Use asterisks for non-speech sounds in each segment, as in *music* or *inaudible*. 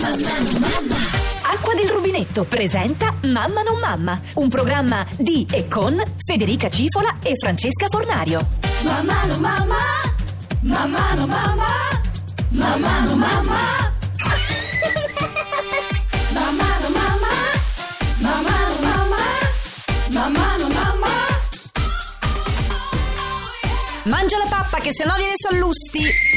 Acqua del rubinetto presenta Mamma non mamma, un programma di e con Federica Cifola e Francesca Fornario. Mamma non mamma, mamma non mamma, mamma non mamma. Mamma non mamma, mamma non mamma, mamma non mamma. Mangia la pappa che sennò viene sallusti.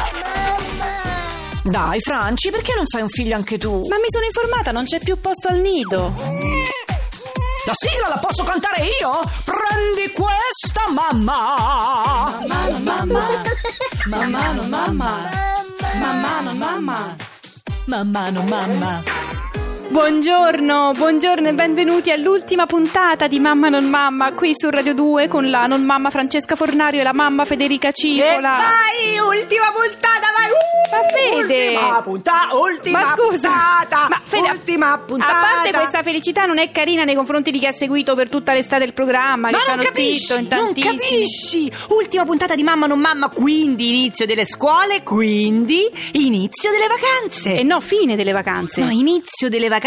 Dai, Franci, perché non fai un figlio anche tu? Ma mi sono informata, non c'è più posto al nido. La sigla la posso cantare io? Prendi questa, mamma! Mamma, mamma, mamma, mamma, mamma, mamma. Mamma, mamma. Buongiorno, buongiorno e benvenuti all'ultima puntata di Mamma non mamma qui su Radio 2 con la non mamma Francesca Fornario e la mamma Federica E Cipola. vai, ultima puntata, vai! Uh, Ma Fede! Ultima puntata, ultima Ma scusa, puntata! ma Fede, ultima puntata! A parte questa felicità non è carina nei confronti di chi ha seguito per tutta l'estate il programma, Ma che ci non hanno capisci, scritto in non tantissimi. capisci! Ultima puntata di Mamma non mamma, quindi inizio delle scuole, quindi inizio delle vacanze! E no, fine delle vacanze. No, inizio delle vacanze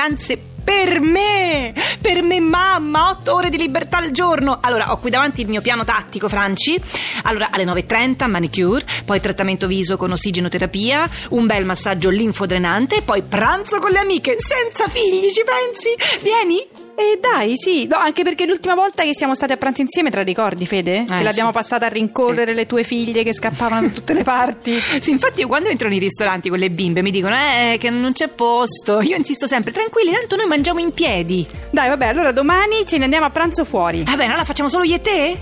per me! Per me mamma, 8 ore di libertà al giorno. Allora, ho qui davanti il mio piano tattico, Franci. Allora, alle 9.30 manicure, poi trattamento viso con ossigenoterapia, un bel massaggio linfodrenante, poi pranzo con le amiche, senza figli, ci pensi? Vieni? Eh dai, sì, no, anche perché l'ultima volta che siamo stati a pranzo insieme, te la ricordi, Fede? che sì. l'abbiamo passata a rincorrere le tue figlie che scappavano da tutte le parti. *laughs* Sì, infatti io quando entro nei ristoranti con le bimbe mi dicono eh, che non c'è posto. Io insisto sempre, tranquilli, tanto noi mangiamo in piedi. Dai, vabbè, allora domani ce ne andiamo a pranzo fuori. Va bene, allora facciamo solo io e te?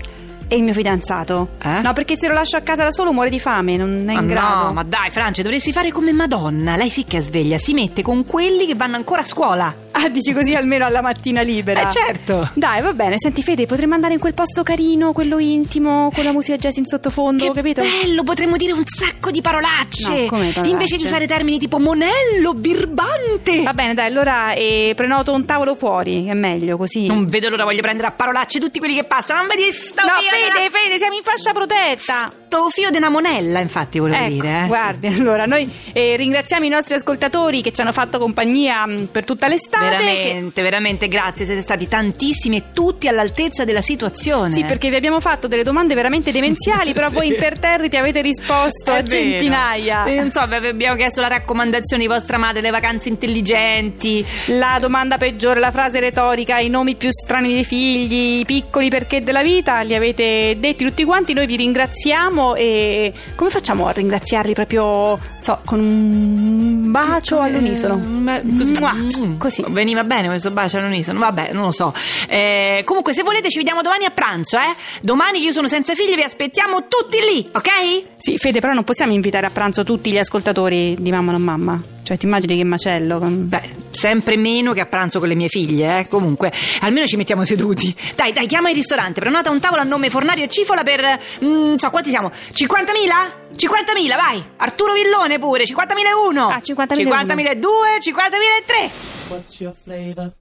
E il mio fidanzato? Eh? No, perché se lo lascio a casa da solo muore di fame, non è in Ma grado. no, ma dai, Francia, dovresti fare come Madonna. Lei sì che sveglia, si mette con quelli che vanno ancora a scuola. Ah, dici così almeno alla mattina libera. Eh, certo. Dai, va bene. Senti, Fede, potremmo andare in quel posto carino, quello intimo, con la musica jazz in sottofondo, Che capito? bello, potremmo dire un sacco di parolacce. No, come parolacce? Invece di usare termini tipo monello, birbante. Va bene, dai, allora eh, prenoto un tavolo fuori, è meglio così. Non vedo l'ora, voglio prendere a parolacce tutti quelli che passano. Non vedi sto No, Fede, Fede, siamo in fascia protetta. Sto fio di una monella, infatti, volevo Ecco, dire. eh. guardi, *laughs* allora noi eh, ringraziamo i nostri ascoltatori che ci hanno fatto compagnia mh, per tutta l'estate. che- Veramente, veramente grazie, siete stati tantissimi e tutti all'altezza della situazione. Sì, perché vi abbiamo fatto delle domande veramente demenziali, *laughs* però voi imperterriti avete risposto È a vero. centinaia. Eh, Non so, vi abbiamo chiesto la raccomandazione di vostra madre, le vacanze intelligenti. La domanda peggiore, la frase retorica, i nomi più strani dei figli, i piccoli perché della vita, li avete detti tutti quanti. Noi vi ringraziamo e come facciamo a ringraziarli proprio so, con un bacio all'unisono? Beh, così, Mm. così. Veniva bene questo bacio all'unisono. Vabbè, non lo so. Eh, comunque, se volete, ci vediamo domani a pranzo, eh? Domani io sono senza figli, vi aspettiamo tutti lì, ok? Sì, Fede, però non possiamo invitare a pranzo tutti gli ascoltatori di Mamma non Mamma. Cioè, ti immagini che macello? con- Beh, sempre meno che a pranzo con le mie figlie, eh? Comunque, almeno ci mettiamo seduti. Dai, dai, chiama il ristorante, prenota un tavolo a nome Fornario e Cifola per. mm, non so, quanti siamo? 50.000? 50.000, vai! Arturo Villone pure, 50.001! Ah, 50.001. 50.002, 50.003! What's your flavor?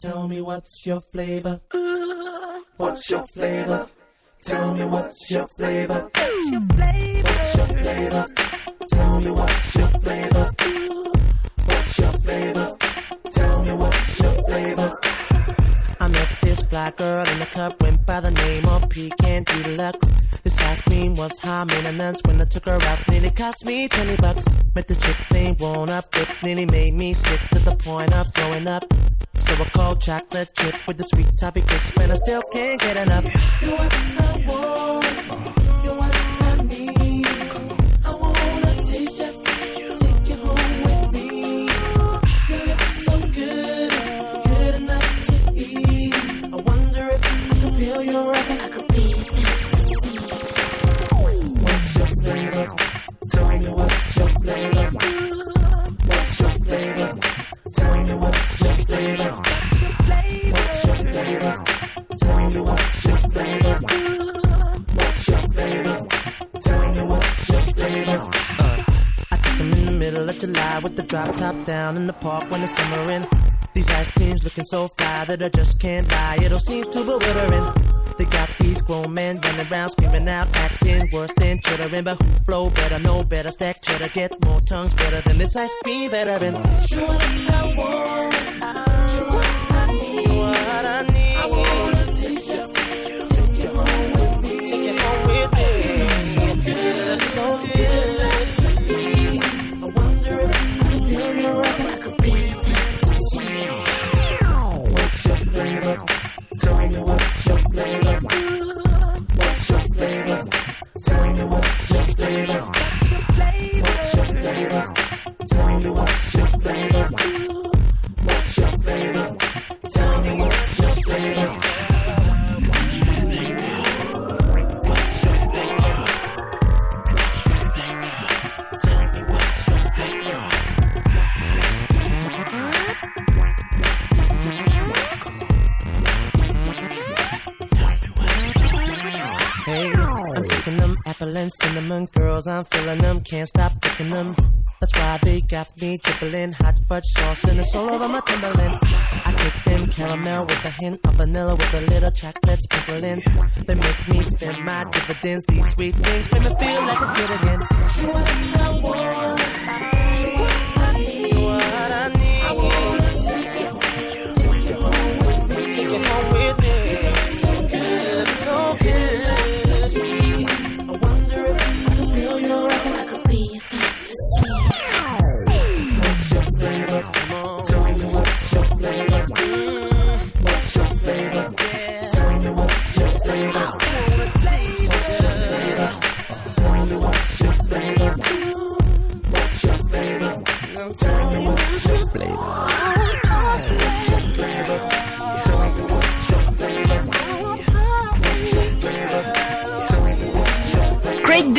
Tell me what's your flavor? What's your flavor? Tell me what's your flavor? What's your flavor? Tell me what's your flavor? Met girl in the club, went by the name of Pecan Deluxe. This ice cream was high maintenance when I took her out, nearly cost me 20 bucks. Met the chick thing Won't Up, it nearly made me sick to the point of throwing up. So I called chocolate chip with the sweet toffee crisp, and I still can't get enough. You're what I want, down in the park when it's summer in. These ice creams looking so fly that I just can't lie. It all seems too bewildering. They got these grown men running around screaming out, acting worse than chittering. But who flow better, know better, stack cheddar, get more tongues better than this ice cream veteran. Sure, I want, and cinnamon girls. I'm feeling them, can't stop picking them. That's why they got me dribbling hot fudge sauce and it's all over my Timberlands. I take them caramel with a hint of vanilla with a little chocolate sprinklings. They make me spend my dividends. These sweet things make me feel like a kid again. You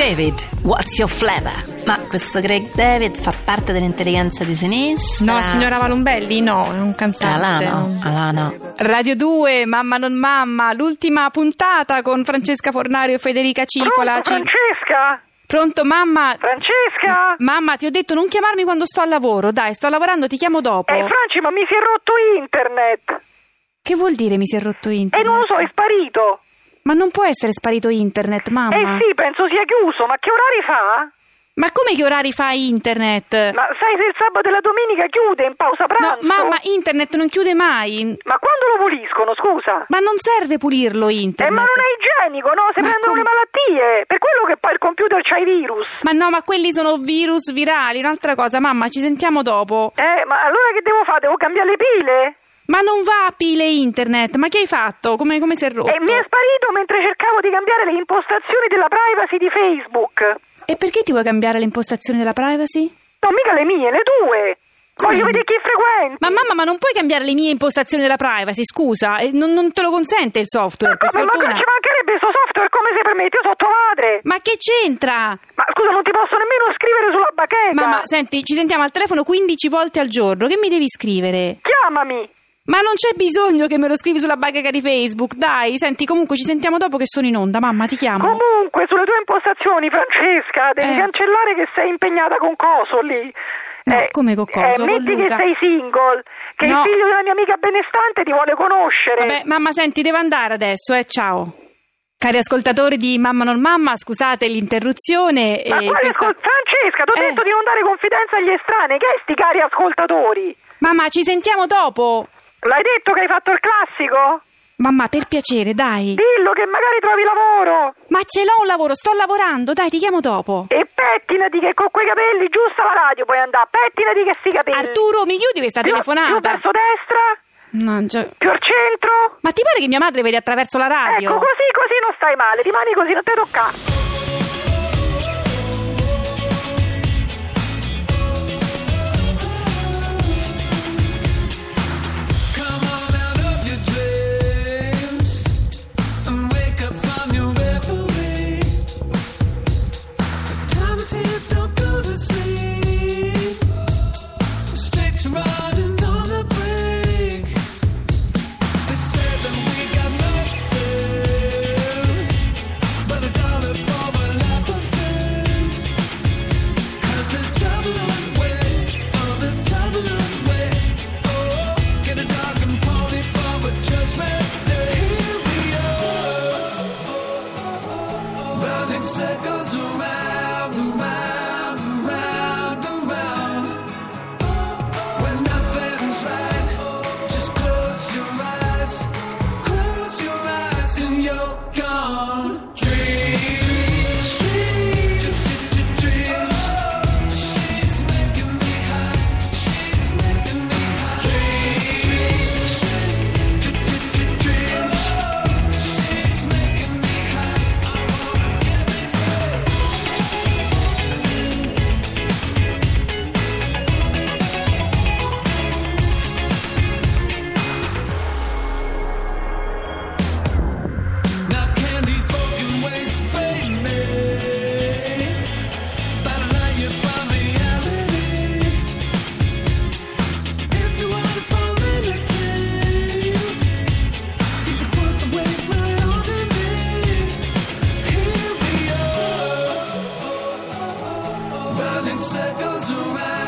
David, what's your flavor? Ma questo Craig David fa parte dell'intelligenza di sinistra? No, signora Valumbelli, no, è un cantante. Ah, là no, ah, là no. Radio 2, Mamma non mamma, l'ultima puntata con Francesca Fornario e Federica Cipola. Ci- Francesca? Pronto, mamma? Francesca? Mamma, ti ho detto non chiamarmi quando sto al lavoro. Dai, sto lavorando, ti chiamo dopo. Eh, Franci, ma mi si è rotto internet. Che vuol dire mi si è rotto E internet? non lo so, è sparito. Ma non può essere sparito internet, mamma. Eh sì, penso sia chiuso, ma che orari fa? Ma come che orari fa internet? Ma sai se il sabato e la domenica chiude in pausa No, pranzo? mamma, internet non chiude mai. Ma quando lo puliscono, scusa? Ma non serve pulirlo Eh, internet. ma non è igienico, no? Si Ma prendono come- le malattie. Per quello che poi il computer c'ha i virus. Ma no, ma quelli sono virus virali, un'altra cosa. Mamma, ci sentiamo dopo. Eh, ma allora che devo fare? Devo cambiare le pile? Ma non va a pile internet. Ma che hai fatto? Come, come si è rotto? E mi è sparito mentre cercavo di cambiare le impostazioni della privacy di Facebook. E perché ti vuoi cambiare le impostazioni della privacy? Non mica le mie, le tue. Come? Voglio vedere chi frequenti. Ma mamma, ma non puoi cambiare le mie impostazioni della privacy, scusa, non, non te lo consente il software, per Ma, ma fortuna. ci mancherebbe questo software come si permette? Io sono tua madre. Ma che c'entra? Ma scusa, non ti posso nemmeno scrivere sulla bacheca. Mamma, senti, ci sentiamo al telefono 15 volte al giorno, che mi devi scrivere? Chiamami. Ma non c'è bisogno che me lo scrivi sulla bacheca di Facebook, dai, senti, comunque ci sentiamo dopo che sono in onda, mamma, ti chiamo. Comunque, sulle tue impostazioni, Francesca, devi Eh. cancellare che sei impegnata con Coso lì. No, come con Coso? Eh, metti che sei single, che No. il figlio della mia amica benestante ti vuole conoscere. Vabbè, mamma, senti, devo andare adesso, eh, ciao. Cari ascoltatori di Mamma non Mamma, scusate l'interruzione. Ma eh, quale questa- ascol- Francesca, ti ho Eh. detto di non dare confidenza agli estranei, che è sti cari ascoltatori? Mamma, ci sentiamo dopo. L'hai detto che hai fatto il classico? Mamma, per piacere, dai. Dillo che magari trovi lavoro. Ma ce l'ho un lavoro, sto lavorando, dai, ti chiamo dopo. E pettinati che con quei capelli giusto alla radio puoi andare. Pettinati che sti capelli. Arturo, mi chiudi questa Più- Più telefonata? verso destra, No, già- più al centro. Ma ti pare che mia madre vede attraverso la radio? Ecco, così, così non stai male. Rimani così, non ti toccare. circles around.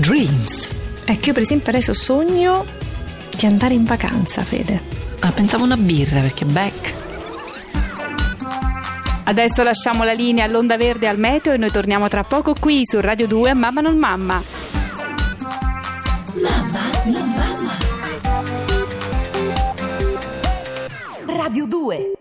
Dreams. Ecco, io per esempio adesso sogno di andare in vacanza, Fede. Ah, pensavo una birra perché back. Adesso lasciamo la linea all'onda verde al meteo e noi torniamo tra poco qui su Radio 2 Mamma non mamma. Radio 2